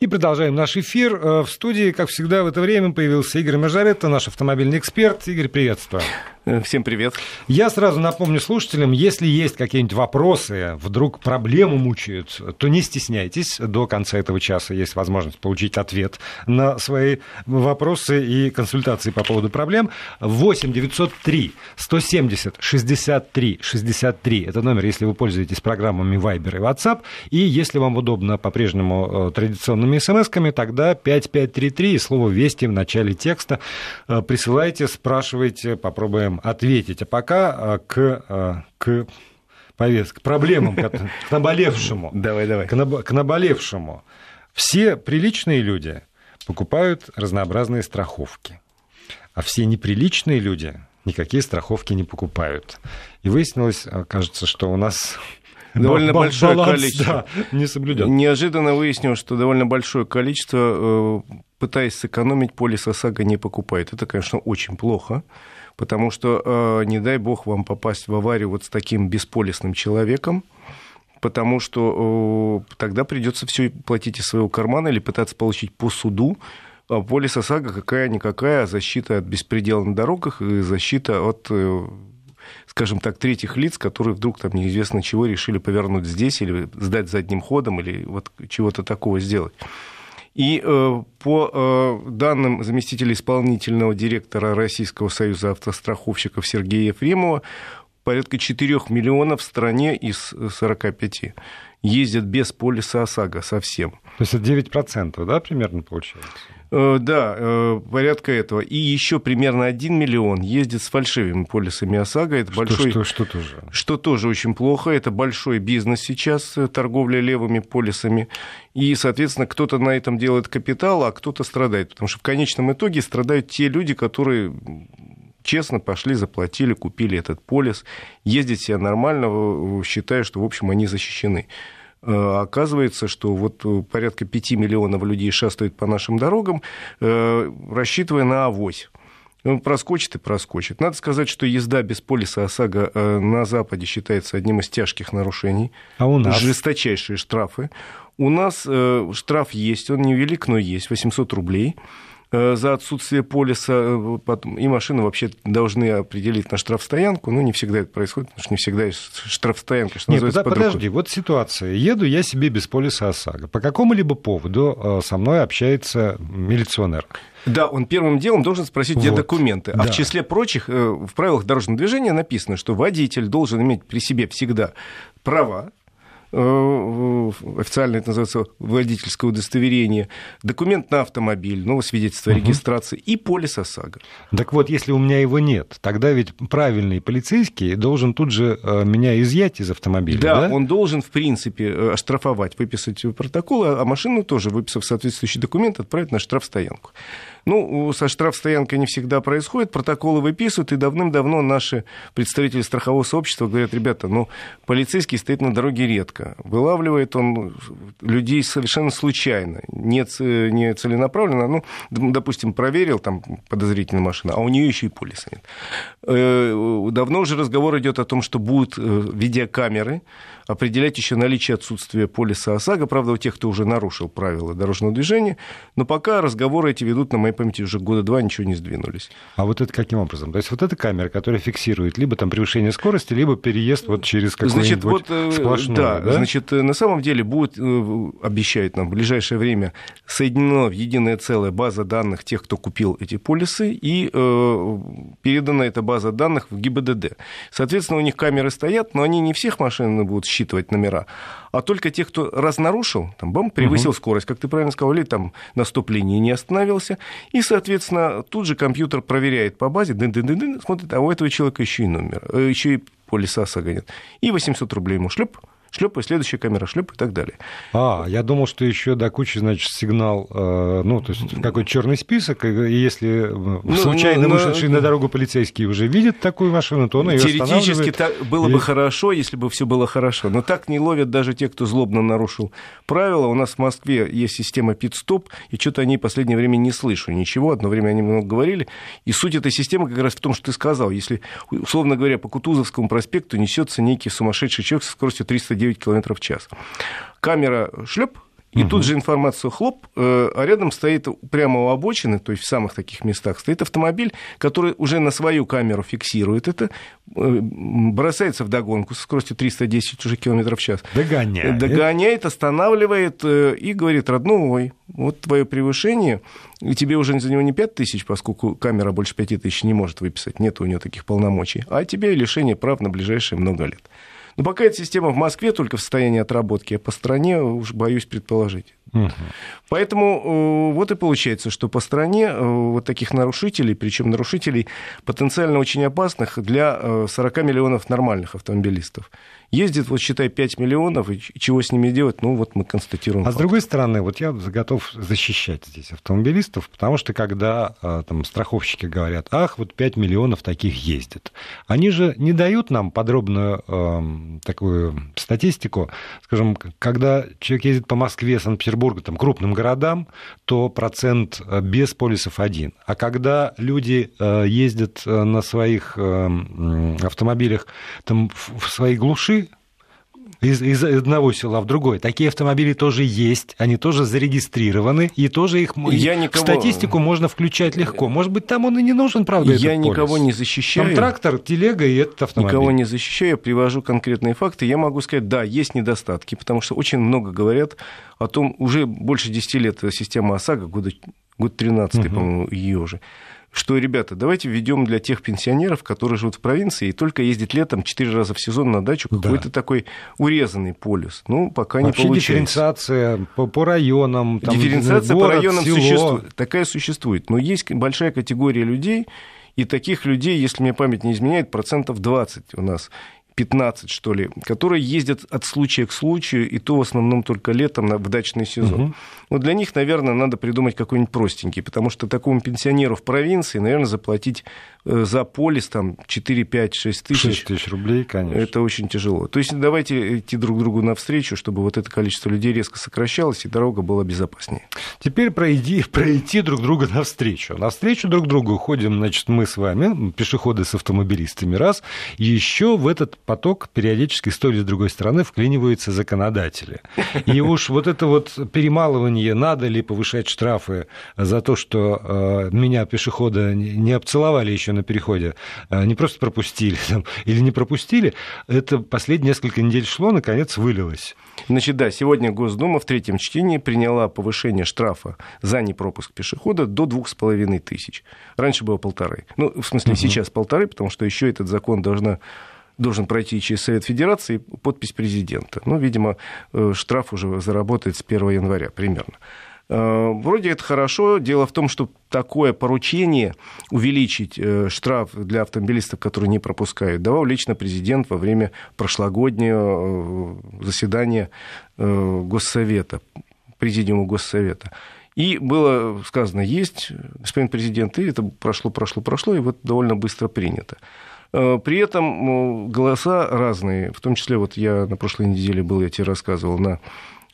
И продолжаем наш эфир. Э, в студии, как всегда, в это время появился Игорь Мажаретто, наш автомобильный эксперт. Игорь, приветствую. Э, всем привет. Я сразу напомню слушателям, если есть какие-нибудь вопросы, вдруг проблему мучают, то не стесняйтесь. До конца этого часа есть возможность получить ответ на свои вопросы и консультации по поводу проблем. 8 903 170 63 63. Это номер, если вы пользуетесь программами Viber и WhatsApp. И если вам удобно по-прежнему э, традиционными смс-ками, тогда 5533 и слово «Вести» в начале текста э, присылайте, спрашивайте, попробуем ответить. А пока а, к, а, к повестке, к проблемам, к наболевшему. Давай, давай. К наболевшему. Все приличные люди покупают разнообразные страховки, а все неприличные люди никакие страховки не покупают. И выяснилось, а, кажется, что у нас довольно большое баланс, количество. Да, не соблюден. Неожиданно выяснилось, что довольно большое количество, э, пытаясь сэкономить, полис ОСАГО не покупает. Это, конечно, очень плохо потому что, э, не дай бог, вам попасть в аварию вот с таким бесполисным человеком, потому что э, тогда придется все платить из своего кармана или пытаться получить по суду. А полис ОСАГО какая-никакая защита от беспредела на дорогах и защита от э, скажем так, третьих лиц, которые вдруг там неизвестно чего решили повернуть здесь или сдать задним ходом или вот чего-то такого сделать. И э, по э, данным заместителя исполнительного директора Российского союза автостраховщиков Сергея Ефремова, порядка 4 миллионов в стране из 45 ездят без полиса ОСАГО совсем. То есть это 9%, да, примерно получается? Э, да, э, порядка этого. И еще примерно 1 миллион ездит с фальшивыми полисами ОСАГО. Это что, большой, что, что, тоже? Что тоже очень плохо. Это большой бизнес сейчас, э, торговля левыми полисами. И, соответственно, кто-то на этом делает капитал, а кто-то страдает. Потому что в конечном итоге страдают те люди, которые честно пошли, заплатили, купили этот полис, ездят себе нормально, считая, что, в общем, они защищены. Э, оказывается, что вот э, порядка 5 миллионов людей шастают по нашим дорогам, э, рассчитывая на авось. Он проскочит и проскочит. Надо сказать, что езда без полиса ОСАГО на Западе считается одним из тяжких нарушений. А у нас? Жесточайшие штрафы. У нас штраф есть, он невелик, но есть, 800 рублей. Э, за отсутствие полиса, э, и машины вообще должны определить на штрафстоянку, но не всегда это происходит, потому что не всегда есть штрафстоянка, что Нет, называется, под подожди, вот ситуация. Еду я себе без полиса ОСАГО. По какому-либо поводу э, со мной общается милиционер. Да, он первым делом должен спросить, где вот. документы. А да. в числе прочих, в правилах дорожного движения написано, что водитель должен иметь при себе всегда права, официально это называется водительское удостоверение, документ на автомобиль, новое свидетельство о угу. регистрации и полис ОСАГО. Так вот, если у меня его нет, тогда ведь правильный полицейский должен тут же э, меня изъять из автомобиля. Да, да? он должен, в принципе, э, оштрафовать, выписать протокол, а машину тоже, выписав соответствующий документ, отправить на штрафстоянку. Ну, со штрафстоянкой не всегда происходит, протоколы выписывают, и давным-давно наши представители страхового сообщества говорят, ребята, ну, полицейский стоит на дороге редко, вылавливает он людей совершенно случайно, не, не целенаправленно, ну, допустим, проверил, там, подозрительная машина, а у нее еще и полиса нет. Э, давно уже разговор идет о том, что будут э, видеокамеры, определять еще наличие отсутствия полиса ОСАГО, правда, у тех, кто уже нарушил правила дорожного движения, но пока разговоры эти ведут, на моей памяти, уже года два, ничего не сдвинулись. А вот это каким образом? То есть вот эта камера, которая фиксирует либо там превышение скорости, либо переезд вот через какую-нибудь вот, э, сплошную, да, да? Значит, э, на самом деле будет, э, обещают нам в ближайшее время, соединена в единое целое база данных тех, кто купил эти полисы, и э, передана эта база данных в ГИБДД. Соответственно, у них камеры стоят, но они не всех машин будут считывать номера, а только тех, кто раз нарушил, там, бам, превысил угу. скорость, как ты правильно сказал, или там на стоп-линии не остановился, и, соответственно, тут же компьютер проверяет по базе, дын -дын -дын, смотрит, а у этого человека еще и номер, э, еще и полиса согонят. И 800 рублей ему шлеп, шлеп, и следующая камера шлеп и так далее. А, я думал, что еще до кучи, значит, сигнал, э, ну, то есть какой-то черный список, и если ну, случайно ну, вышедший на дорогу полицейский уже видит такую машину, то он ее Теоретически так было и... бы хорошо, если бы все было хорошо, но так не ловят даже те, кто злобно нарушил правила. У нас в Москве есть система пит-стоп, и что-то о ней в последнее время не слышу ничего, одно время они много говорили, и суть этой системы как раз в том, что ты сказал, если, условно говоря, по Кутузовскому проспекту несется некий сумасшедший человек со скоростью 300 9 км в час. Камера шлеп, И угу. тут же информация хлоп, э, а рядом стоит прямо у обочины, то есть в самых таких местах, стоит автомобиль, который уже на свою камеру фиксирует это, э, бросается в догонку со скоростью 310 уже километров в час. Догоняет. Догоняет, останавливает э, и говорит, родной, вот твое превышение, и тебе уже за него не 5 тысяч, поскольку камера больше 5 тысяч не может выписать, нет у нее таких полномочий, а тебе лишение прав на ближайшие много лет. Но пока эта система в Москве только в состоянии отработки, а по стране уж боюсь предположить. Угу. Поэтому э, вот и получается, что по стране э, вот таких нарушителей, причем нарушителей потенциально очень опасных для 40 э, миллионов нормальных автомобилистов ездит, вот считай, 5 миллионов, и чего с ними делать, ну вот мы констатируем. А факт. с другой стороны, вот я готов защищать здесь автомобилистов, потому что когда а, там страховщики говорят, ах, вот 5 миллионов таких ездит, они же не дают нам подробную э, такую статистику, скажем, когда человек ездит по Москве, Санкт-Петербургу, там, крупным городам, то процент э, без полисов один. А когда люди э, ездят э, на своих автомобилях там, в своей глуши, из, из одного села в другое. Такие автомобили тоже есть, они тоже зарегистрированы, и тоже их Я никого... в статистику можно включать легко. Может быть, там он и не нужен, правда, Я никого полис. не защищаю. Там трактор, телега и этот автомобиль. Никого не защищаю, я привожу конкретные факты. Я могу сказать, да, есть недостатки, потому что очень много говорят о том, уже больше 10 лет система ОСАГО, года, год 13 угу. по-моему, ее уже что, ребята, давайте введем для тех пенсионеров, которые живут в провинции и только ездят летом 4 раза в сезон на дачу, какой-то да. такой урезанный полюс. Ну, пока Вообще не получается. дифференциация по, по районам. Там, дифференциация город, по районам село. существует. Такая существует. Но есть большая категория людей, и таких людей, если мне память не изменяет, процентов 20 у нас 15, что ли, которые ездят от случая к случаю, и то в основном только летом в дачный сезон. Угу. Ну, для них, наверное, надо придумать какой-нибудь простенький, потому что такому пенсионеру в провинции, наверное, заплатить э, за полис там 4, 5, 6 тысяч. 6 тысяч рублей, конечно. Это очень тяжело. То есть давайте идти друг другу навстречу, чтобы вот это количество людей резко сокращалось, и дорога была безопаснее. Теперь пройди, пройти друг друга навстречу. Навстречу друг другу ходим, значит, мы с вами, пешеходы с автомобилистами, раз, еще в этот поток периодически с той или с другой стороны вклиниваются законодатели. И уж вот это вот перемалывание, надо ли повышать штрафы за то, что э, меня, пешехода, не обцеловали еще на переходе, э, не просто пропустили там, или не пропустили, это последние несколько недель шло, наконец вылилось. Значит, да, сегодня Госдума в третьем чтении приняла повышение штрафа за непропуск пешехода до двух с половиной тысяч. Раньше было полторы. Ну, в смысле, угу. сейчас полторы, потому что еще этот закон должна должен пройти через Совет Федерации подпись президента. Ну, видимо, э, штраф уже заработает с 1 января примерно. Э, вроде это хорошо. Дело в том, что такое поручение увеличить э, штраф для автомобилистов, которые не пропускают, давал лично президент во время прошлогоднего заседания Госсовета, президиума Госсовета. И было сказано, есть, господин президент, и это прошло, прошло, прошло, и вот довольно быстро принято. Э, при этом голоса разные, в том числе вот я на прошлой неделе был, я тебе рассказывал, на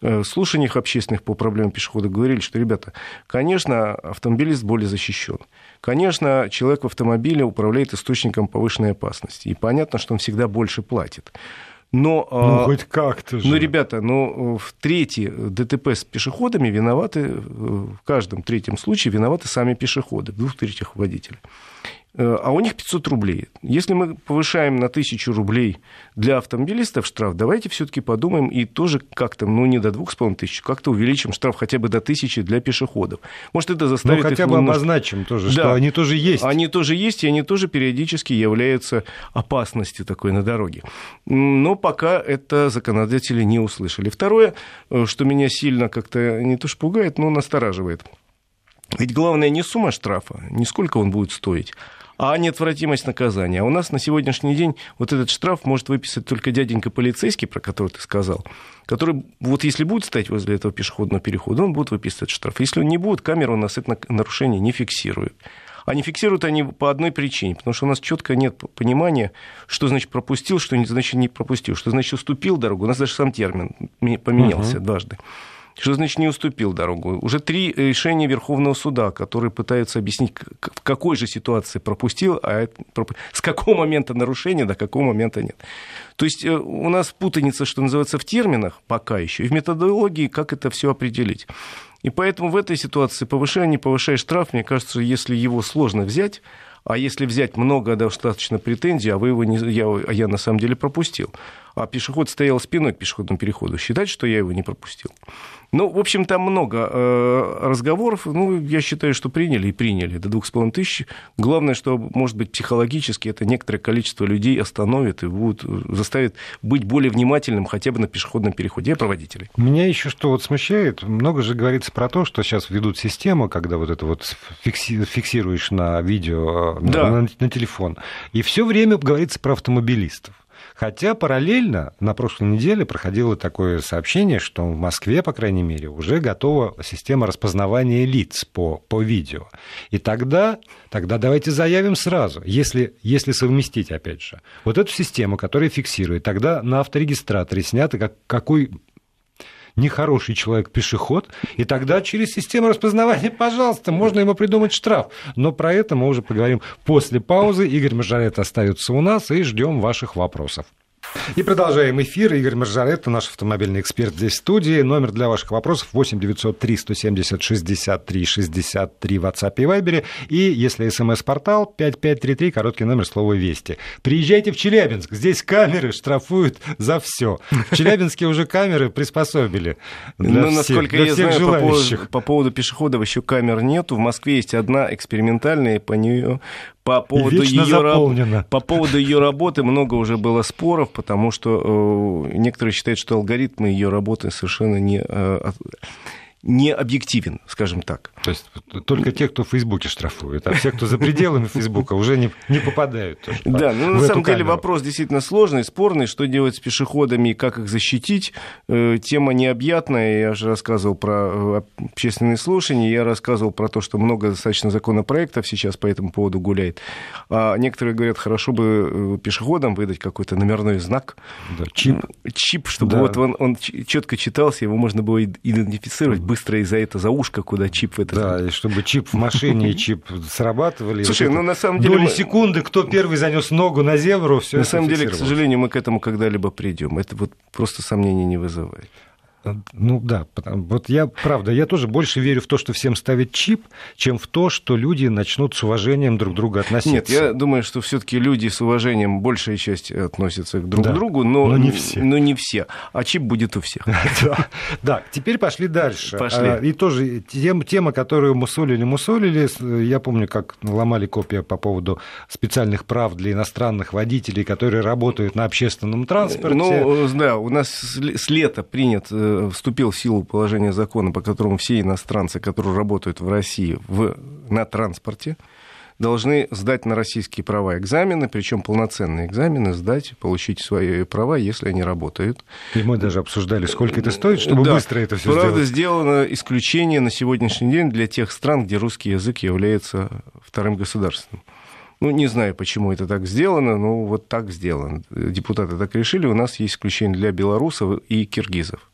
э, слушаниях общественных по проблемам пешехода говорили, что, ребята, конечно, автомобилист более защищен. Конечно, человек в автомобиле управляет источником повышенной опасности. И понятно, что он всегда больше платит. Но, ну, а, хоть как-то же. Ну, ребята, ну, в трети ДТП с пешеходами виноваты, э, в каждом третьем случае виноваты сами пешеходы, в двух третьих водителя. Э, а у них 500 рублей. Если мы повышаем на 1000 рублей для автомобилистов штраф, давайте все-таки подумаем и тоже как-то, ну не до 2,5 тысяч, как-то увеличим штраф хотя бы до 1000 для пешеходов. Может, это заставит Ну, хотя бы немножко... обозначим тоже, да. что они тоже есть. Они тоже есть, и они тоже периодически являются опасностью такой на дороге. Но пока это законодатели не услышали. Второе, э, что меня сильно как-то не то что пугает, но настораживает. Ведь главное не сумма штрафа, не сколько он будет стоить, а неотвратимость наказания. А у нас на сегодняшний день вот этот штраф может выписать только дяденька полицейский, про который ты сказал, который вот если будет стоять возле этого пешеходного перехода, он будет выписывать штраф. Если он не будет, камера у нас это нарушение не фиксирует. А не фиксируют они по одной причине, потому что у нас четко нет понимания, что значит пропустил, что значит не пропустил, что значит уступил дорогу. У нас даже сам термин поменялся uh-huh. дважды. Что значит не уступил дорогу? Уже три решения Верховного суда, которые пытаются объяснить, в какой же ситуации пропустил, а с какого момента нарушения до какого момента нет. То есть э, у нас путаница, что называется, в терминах пока еще, и в методологии, как это все определить. И поэтому в этой ситуации повышая, не повышая штраф, мне кажется, если его сложно взять, а если взять много достаточно претензий, а вы его не, я, я на самом деле пропустил, а пешеход стоял спиной к пешеходному переходу, считать, что я его не пропустил. Ну, в общем, там много э, разговоров. Ну, я считаю, что приняли и приняли до двух с половиной тысяч. Главное, что, может быть, психологически это некоторое количество людей остановит и будут, заставит быть более внимательным хотя бы на пешеходном переходе. Я проводителей. Меня еще что вот смущает, много же говорится про то, что сейчас ведут систему, когда вот это вот фикси, фиксируешь на видео, да. на, на телефон, и все время говорится про автомобилистов. Хотя параллельно на прошлой неделе проходило такое сообщение, что в Москве, по крайней мере, уже готова система распознавания лиц по, по видео. И тогда, тогда давайте заявим сразу, если, если совместить, опять же, вот эту систему, которая фиксирует, тогда на авторегистраторе снято, как, какой нехороший человек-пешеход, и тогда через систему распознавания, пожалуйста, можно ему придумать штраф. Но про это мы уже поговорим после паузы. Игорь Мажорет остается у нас, и ждем ваших вопросов. И продолжаем эфир. Игорь Маржаретто, наш автомобильный эксперт здесь в студии. Номер для ваших вопросов 8 903 170 63 63 в WhatsApp и Viber. И если смс-портал 5533, короткий номер слова «Вести». Приезжайте в Челябинск. Здесь камеры штрафуют за все. В Челябинске уже камеры приспособили для ну, всех, насколько для я всех знаю, желающих. По поводу, по поводу пешеходов еще камер нету. В Москве есть одна экспериментальная, по нее по поводу, ее, по поводу ее работы много уже было споров, потому что э, некоторые считают, что алгоритмы ее работы совершенно не э, не объективен, скажем так. То есть только те, кто в Фейсбуке штрафуют, а все, кто за пределами Фейсбука, уже не, не попадают. Тоже да, ну на самом деле камеру. вопрос действительно сложный, спорный, что делать с пешеходами как их защитить. Э, тема необъятная, я же рассказывал про э, общественные слушания, я рассказывал про то, что много достаточно законопроектов сейчас по этому поводу гуляет. А некоторые говорят, хорошо бы э, пешеходам выдать какой-то номерной знак. Да, чип. Чип, чтобы да. вот он, он четко читался, его можно было идентифицировать быстро из-за это за ушко, куда чип в этот... Да, и чтобы чип в машине и чип срабатывали. Слушай, ну на самом деле... Доли секунды, кто первый занес ногу на зебру, все На самом деле, к сожалению, мы к этому когда-либо придем. Это вот просто сомнений не вызывает. Ну да, вот я, правда, я тоже больше верю в то, что всем ставят чип, чем в то, что люди начнут с уважением друг к другу относиться. Нет, я думаю, что все-таки люди с уважением большая часть относятся к друг да, другу, но, но не все. Но не все. А чип будет у всех. Да, теперь пошли дальше. Пошли. А, и тоже тема, которую мусолили, мусолили. Я помню, как ломали копия по поводу специальных прав для иностранных водителей, которые работают на общественном транспорте. Ну, да, у нас с лета принят э, вступил в силу положение закона, по которому все иностранцы, которые работают в России в, на транспорте, должны сдать на российские права экзамены, причем полноценные экзамены, сдать, получить свои права, если они работают. И мы даже обсуждали, сколько это стоит, чтобы да. быстро это все сделать. Правда, сделано исключение на сегодняшний день для тех стран, где русский язык является вторым государством. Ну, не знаю, почему это так сделано, но вот так сделано. Депутаты так решили. У нас есть исключение для белорусов и киргизов.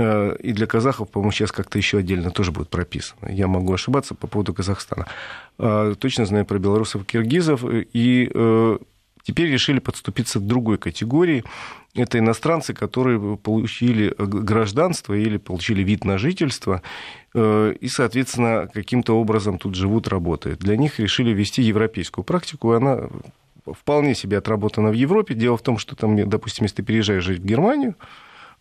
Э, и для казахов, по-моему, сейчас как-то еще отдельно тоже будет прописано. Я могу ошибаться по поводу Казахстана. Э, точно знаю про белорусов и киргизов. И э, теперь решили подступиться к другой категории. Это иностранцы, которые получили гражданство или получили вид на жительство и, соответственно, каким-то образом тут живут, работают. Для них решили ввести европейскую практику, и она вполне себе отработана в Европе. Дело в том, что там, допустим, если ты переезжаешь жить в Германию,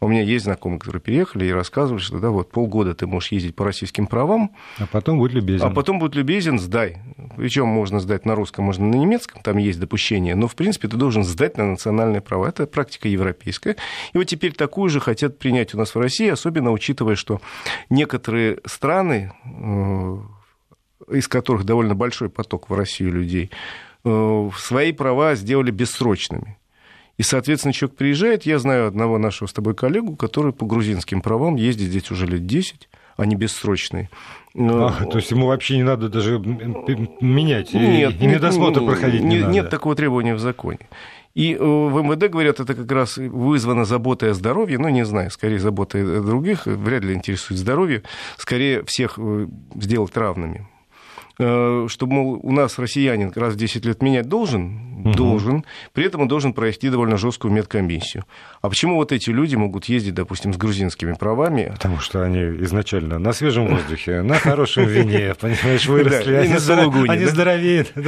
у меня есть знакомые, которые переехали и рассказывали, что да, вот полгода ты можешь ездить по российским правам. А потом будет любезен. А потом будет любезен, сдай. Причем можно сдать на русском, можно на немецком, там есть допущение, но в принципе ты должен сдать на национальные права. Это практика европейская. И вот теперь такую же хотят принять у нас в России, особенно учитывая, что некоторые страны, э, из которых довольно большой поток в Россию людей, э, свои права сделали бессрочными. И, соответственно, человек приезжает, я знаю одного нашего с тобой коллегу, который по грузинским правам ездит здесь уже лет 10, они бессрочные. А, то есть ему вообще не надо даже менять, нет, и медосмотр проходить не нет, надо. Нет такого требования в законе. И в МВД говорят, это как раз вызвано заботой о здоровье, ну, не знаю, скорее заботой о других, вряд ли интересует здоровье, скорее всех сделать равными. Э, что, мол, у нас россиянин раз в 10 лет менять должен, угу. должен, при этом он должен пройти довольно жесткую медкомиссию. А почему вот эти люди могут ездить, допустим, с грузинскими правами? Потому что они изначально на свежем воздухе, на хорошем вине, понимаешь, выросли, они здоровеют.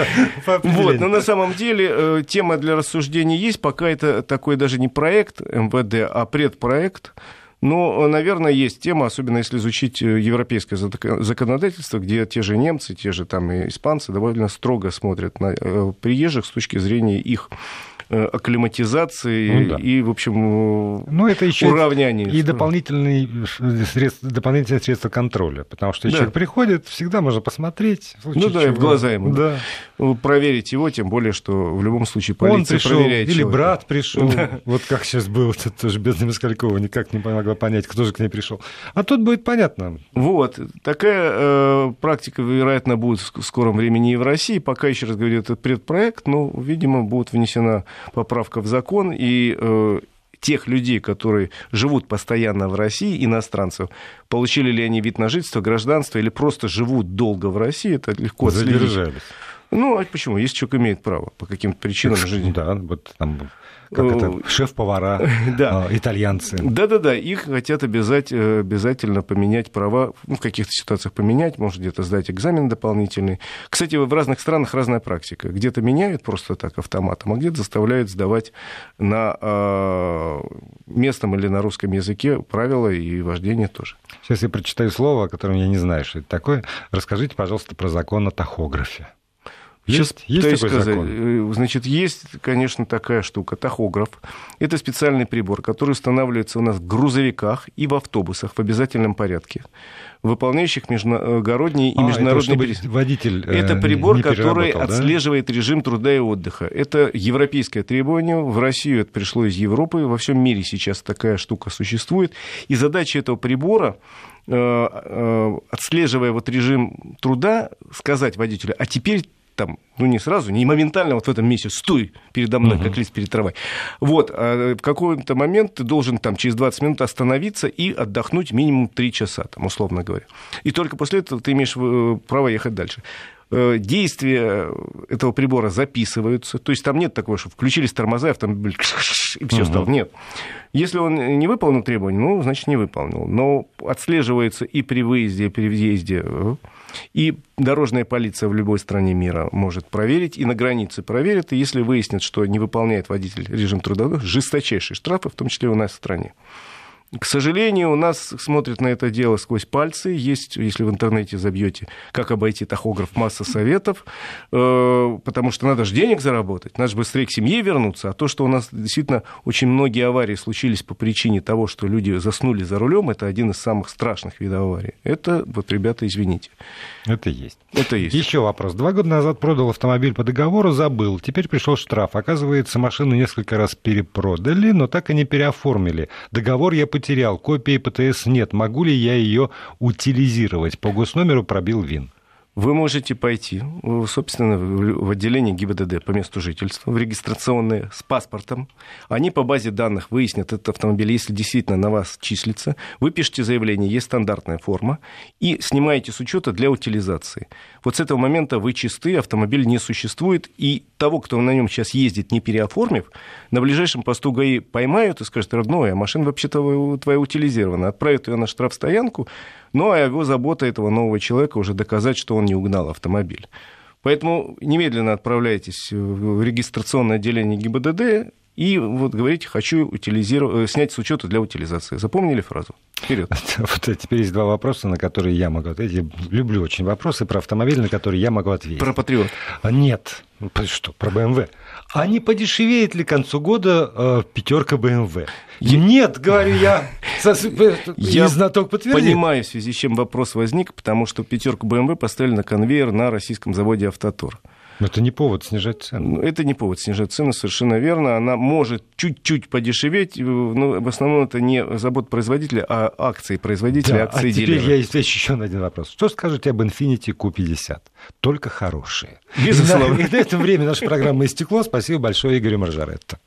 Вот, но на самом деле э, тема для рассуждений есть, пока это такой даже не проект МВД, а предпроект, но, наверное, есть тема, особенно если изучить э, европейское законодательство, где те же немцы, те же там и испанцы довольно строго смотрят на э, приезжих с точки зрения их Э, акклиматизации ну, да. и, в общем, ну, это еще уравнявания. И дополнительные средства, дополнительные средства контроля, потому что да. человек приходит, всегда можно посмотреть. Ну да, чего. в глаза ему. Да. Проверить его, тем более, что в любом случае полиция Он пришел, проверяет Или человека. брат пришел, да. вот как сейчас было, это тоже бедная Москалькова никак не могла понять, кто же к ней пришел. А тут будет понятно. Вот, такая э, практика, вероятно, будет в скором времени и в России. Пока, еще раз говорю, это предпроект, но, видимо, будет внесена поправка в закон, и э, тех людей, которые живут постоянно в России, иностранцев, получили ли они вид на жительство, гражданство или просто живут долго в России, это легко Задержались. следить. Ну, а почему? Если человек имеет право по каким-то причинам жить. Да, вот там как это, э, шеф-повара, да. А, итальянцы. Да-да-да, их хотят обязать, э, обязательно поменять права, ну, в каких-то ситуациях поменять, может где-то сдать экзамен дополнительный. Кстати, в разных странах разная практика. Где-то меняют просто так автоматом, а где-то заставляют сдавать на э, местном или на русском языке правила и вождение тоже. Сейчас я прочитаю слово, о котором я не знаю, что это такое. Расскажите, пожалуйста, про закон о тахографе. Есть, есть такой сказать, закон? Э, значит, есть, конечно, такая штука, тахограф. Это специальный прибор, который устанавливается у нас в грузовиках и в автобусах в обязательном порядке, выполняющих международные и а, международные... Это водитель э, Это прибор, который да? отслеживает режим труда и отдыха. Это европейское требование. В Россию это пришло из Европы. Во всем мире сейчас такая штука существует. И задача этого прибора э, отслеживая вот режим труда, сказать водителю, а теперь там, ну не сразу, не моментально вот в этом месте стой передо мной, угу. как лист перед травой. Вот, а в какой-то момент ты должен там через 20 минут остановиться и отдохнуть минимум 3 часа, там, условно говоря. И только после этого ты имеешь э, право ехать дальше э, действия этого прибора записываются. То есть там нет такого, что включились тормоза, автомобиль и все угу. стало. Нет. Если он не выполнил требования, ну, значит, не выполнил. Но отслеживается и при выезде, и при въезде э, и дорожная полиция в любой стране мира может проверить, и на границе проверит, и если выяснит, что не выполняет водитель режим труда, жесточайшие штрафы, в том числе у нас в стране. К сожалению, у нас смотрят на это дело сквозь пальцы. Есть, если в интернете забьете, как обойти тахограф, масса советов, э, потому что надо же денег заработать, надо же быстрее к семье вернуться. А то, что у нас действительно очень многие аварии случились по причине того, что люди заснули за рулем, это один из самых страшных видов аварий. Это, вот, ребята, извините. Это есть. Это есть. Еще вопрос. Два года назад продал автомобиль по договору, забыл. Теперь пришел штраф. Оказывается, машину несколько раз перепродали, но так и не переоформили. Договор я потерял, копии ПТС нет. Могу ли я ее утилизировать? По госномеру пробил ВИН. Вы можете пойти, собственно, в отделение ГИБДД по месту жительства, в регистрационное с паспортом. Они по базе данных выяснят этот автомобиль, если действительно на вас числится. Вы пишете заявление, есть стандартная форма, и снимаете с учета для утилизации. Вот с этого момента вы чисты, автомобиль не существует, и того, кто на нем сейчас ездит, не переоформив, на ближайшем посту ГАИ поймают и скажут, родной, а машина вообще-то твоя утилизирована. Отправят ее на штрафстоянку, ну, а его забота этого нового человека уже доказать, что он не угнал автомобиль. Поэтому немедленно отправляйтесь в регистрационное отделение ГИБДД и вот говорите, хочу утилизировать, э, снять с учета для утилизации. Запомнили фразу? Вперед. Вот теперь есть два вопроса, на которые я могу ответить. Я люблю очень вопросы про автомобиль, на которые я могу ответить. Про Патриот? А, нет. Что, про БМВ. А не подешевеет ли к концу года э, пятерка БМВ? Я... Нет, говорю я. Я знаток подтвердит. понимаю, в связи с чем вопрос возник, потому что пятерку БМВ поставили на конвейер на российском заводе «Автотор». Но это не повод снижать цену. Ну, это не повод снижать цену, совершенно верно. Она может чуть-чуть подешеветь, э, но в основном это не забот производителя, а акции производителя, да, акции а дилера. теперь я отвечу еще на один вопрос. Что скажете об Infiniti Q50? Только хорошие. Безусловно. И на, и на этом время наша программа истекло. Спасибо большое Игорю Маржаретто.